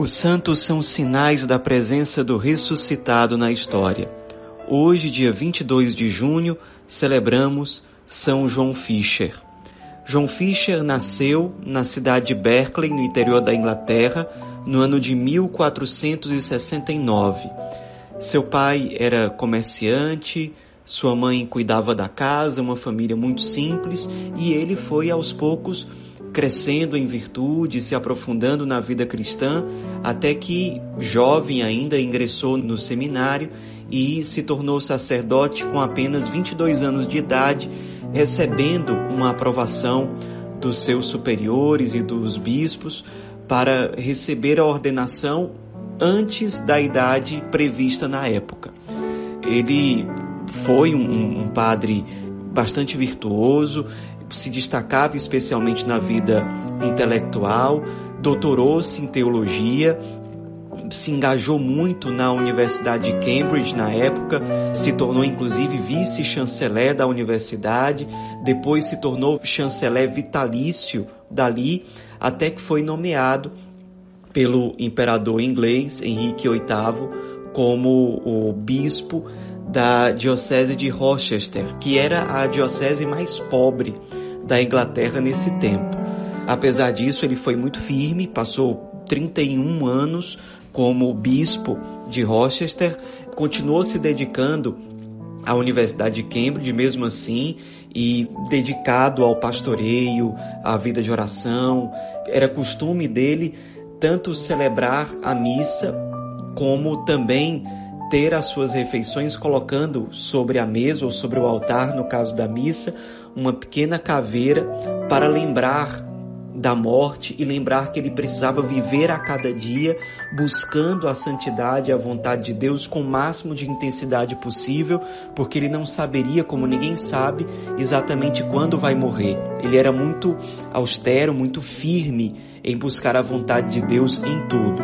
Os santos são sinais da presença do ressuscitado na história. Hoje, dia 22 de junho, celebramos São João Fisher. João Fisher nasceu na cidade de Berkeley, no interior da Inglaterra, no ano de 1469. Seu pai era comerciante, sua mãe cuidava da casa, uma família muito simples, e ele foi aos poucos crescendo em virtude, se aprofundando na vida cristã, até que, jovem ainda, ingressou no seminário e se tornou sacerdote com apenas 22 anos de idade, recebendo uma aprovação dos seus superiores e dos bispos para receber a ordenação antes da idade prevista na época. Ele foi um, um padre bastante virtuoso, se destacava especialmente na vida intelectual, doutorou-se em teologia, se engajou muito na Universidade de Cambridge na época, se tornou inclusive vice-chanceler da universidade, depois se tornou chanceler vitalício dali, até que foi nomeado pelo imperador inglês Henrique VIII como o bispo da diocese de Rochester, que era a diocese mais pobre da Inglaterra nesse tempo. Apesar disso, ele foi muito firme, passou 31 anos como bispo de Rochester, continuou se dedicando à Universidade de Cambridge, mesmo assim, e dedicado ao pastoreio, à vida de oração. Era costume dele tanto celebrar a missa como também ter as suas refeições colocando sobre a mesa ou sobre o altar, no caso da missa, uma pequena caveira para lembrar da morte e lembrar que ele precisava viver a cada dia buscando a santidade e a vontade de Deus com o máximo de intensidade possível, porque ele não saberia, como ninguém sabe, exatamente quando vai morrer. Ele era muito austero, muito firme em buscar a vontade de Deus em tudo.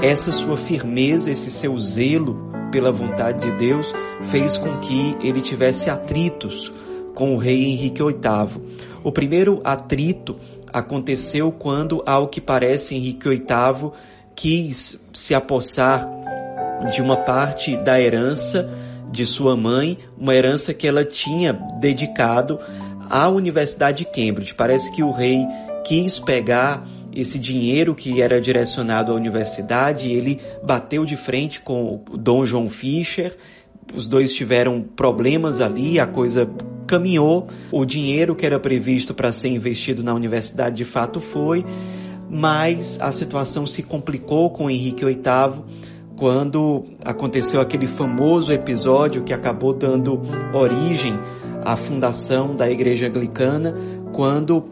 Essa sua firmeza, esse seu zelo pela vontade de Deus, fez com que ele tivesse atritos com o rei Henrique VIII. O primeiro atrito aconteceu quando, ao que parece, Henrique VIII quis se apossar de uma parte da herança de sua mãe, uma herança que ela tinha dedicado à Universidade de Cambridge. Parece que o rei quis pegar esse dinheiro que era direcionado à universidade, ele bateu de frente com Dom João Fischer, os dois tiveram problemas ali, a coisa caminhou, o dinheiro que era previsto para ser investido na universidade de fato foi, mas a situação se complicou com Henrique VIII quando aconteceu aquele famoso episódio que acabou dando origem à fundação da Igreja Anglicana, quando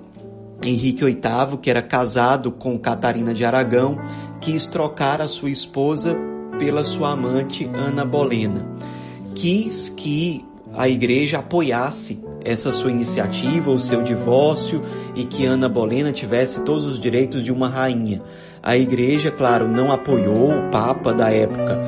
Henrique VIII, que era casado com Catarina de Aragão, quis trocar a sua esposa pela sua amante Ana Bolena. Quis que a igreja apoiasse essa sua iniciativa, o seu divórcio e que Ana Bolena tivesse todos os direitos de uma rainha. A igreja, claro, não apoiou, o Papa da época,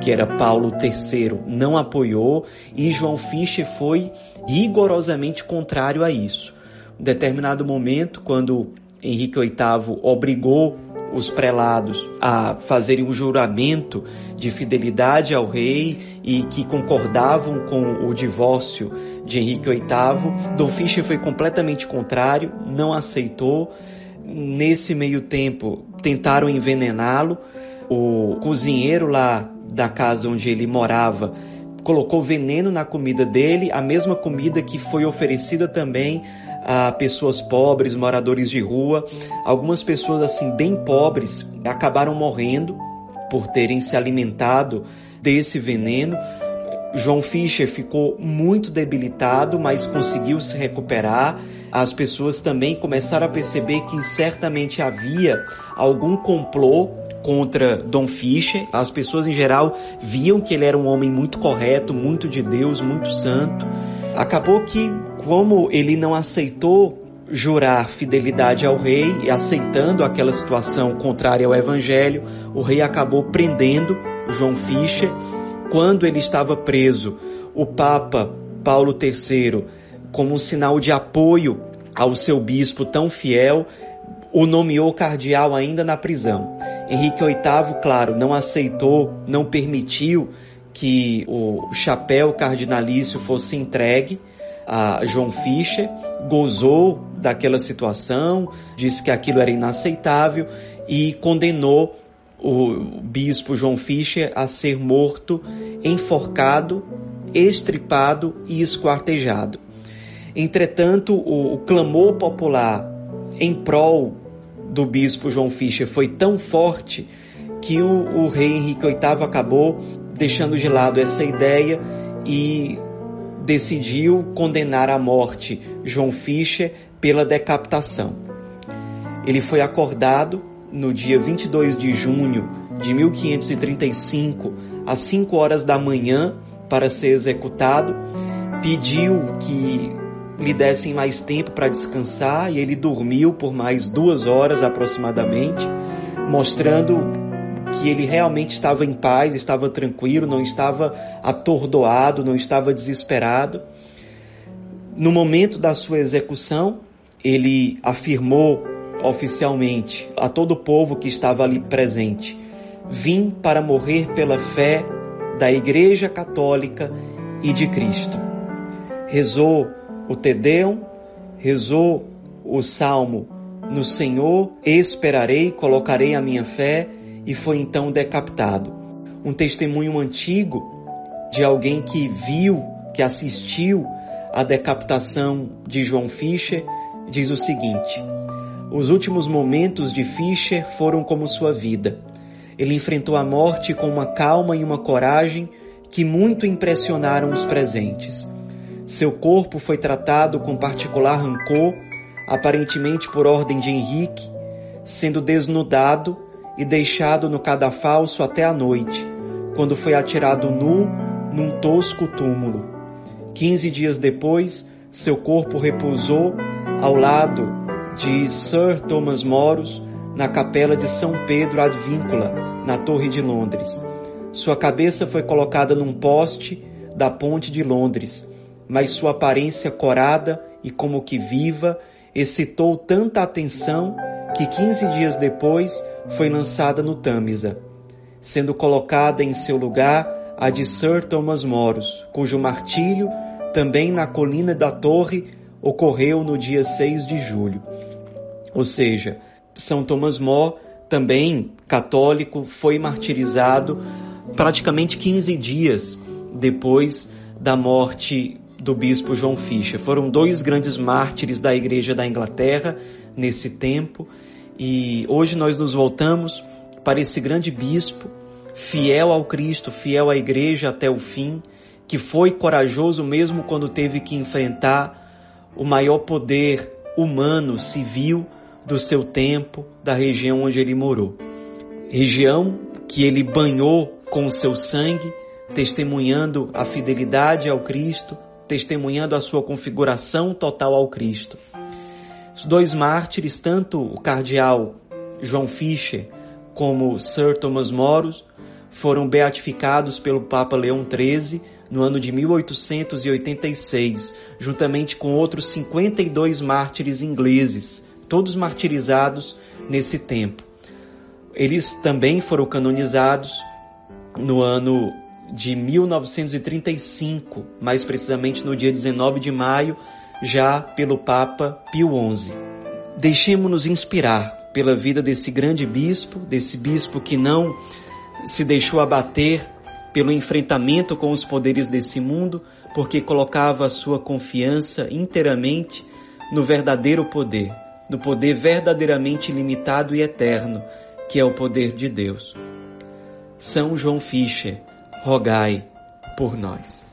que era Paulo III, não apoiou e João Fischer foi rigorosamente contrário a isso determinado momento, quando Henrique VIII obrigou os prelados a fazerem um juramento de fidelidade ao rei e que concordavam com o divórcio de Henrique VIII, Dom Fischer foi completamente contrário, não aceitou. Nesse meio tempo, tentaram envenená-lo. O cozinheiro lá da casa onde ele morava colocou veneno na comida dele, a mesma comida que foi oferecida também a pessoas pobres, moradores de rua. Algumas pessoas assim bem pobres acabaram morrendo por terem se alimentado desse veneno. João Fischer ficou muito debilitado, mas conseguiu se recuperar. As pessoas também começaram a perceber que certamente havia algum complô contra Dom Fischer. As pessoas em geral viam que ele era um homem muito correto, muito de Deus, muito santo. Acabou que como ele não aceitou jurar fidelidade ao rei e aceitando aquela situação contrária ao evangelho, o rei acabou prendendo João Fischer. Quando ele estava preso, o Papa Paulo III, como um sinal de apoio ao seu bispo tão fiel, o nomeou cardeal ainda na prisão. Henrique VIII, claro, não aceitou, não permitiu que o chapéu cardinalício fosse entregue a João Fischer, gozou daquela situação, disse que aquilo era inaceitável e condenou o bispo João Fischer a ser morto, enforcado, estripado e esquartejado. Entretanto, o, o clamor popular em prol do bispo João Fischer foi tão forte que o, o rei Henrique VIII acabou deixando de lado essa ideia e decidiu condenar à morte João Fischer pela decapitação. Ele foi acordado no dia 22 de junho de 1535, às 5 horas da manhã, para ser executado, pediu que lhe dessem mais tempo para descansar e ele dormiu por mais duas horas aproximadamente, mostrando que ele realmente estava em paz, estava tranquilo, não estava atordoado, não estava desesperado. No momento da sua execução, ele afirmou oficialmente a todo o povo que estava ali presente: Vim para morrer pela fé da Igreja Católica e de Cristo. Rezou o Tedeum, rezou o Salmo: No Senhor esperarei, colocarei a minha fé, e foi então decapitado. Um testemunho antigo de alguém que viu, que assistiu à decapitação de João Fischer, diz o seguinte: Os últimos momentos de Fischer foram como sua vida. Ele enfrentou a morte com uma calma e uma coragem que muito impressionaram os presentes. Seu corpo foi tratado com particular rancor, aparentemente por ordem de Henrique, sendo desnudado e deixado no cadafalso até a noite, quando foi atirado nu num tosco túmulo. Quinze dias depois, seu corpo repousou ao lado de Sir Thomas Moros na capela de São Pedro ad Víncula, na Torre de Londres. Sua cabeça foi colocada num poste da ponte de Londres mas sua aparência corada e como que viva excitou tanta atenção que 15 dias depois foi lançada no Tâmisa, sendo colocada em seu lugar a de Sir Thomas Moros, cujo martírio, também na colina da Torre, ocorreu no dia 6 de julho. Ou seja, São Thomas More, também católico, foi martirizado praticamente 15 dias depois da morte do bispo João Fischer. Foram dois grandes mártires da Igreja da Inglaterra nesse tempo e hoje nós nos voltamos para esse grande bispo, fiel ao Cristo, fiel à Igreja até o fim, que foi corajoso mesmo quando teve que enfrentar o maior poder humano, civil do seu tempo, da região onde ele morou. Região que ele banhou com o seu sangue, testemunhando a fidelidade ao Cristo, testemunhando a sua configuração total ao Cristo. Os dois mártires, tanto o cardeal João Fischer como Sir Thomas Moros, foram beatificados pelo Papa Leão XIII no ano de 1886, juntamente com outros 52 mártires ingleses, todos martirizados nesse tempo. Eles também foram canonizados no ano de 1935, mais precisamente no dia 19 de maio, já pelo Papa Pio XI. Deixemos-nos inspirar pela vida desse grande bispo, desse bispo que não se deixou abater pelo enfrentamento com os poderes desse mundo, porque colocava a sua confiança inteiramente no verdadeiro poder, no poder verdadeiramente limitado e eterno, que é o poder de Deus. São João Fischer, rogai por nós.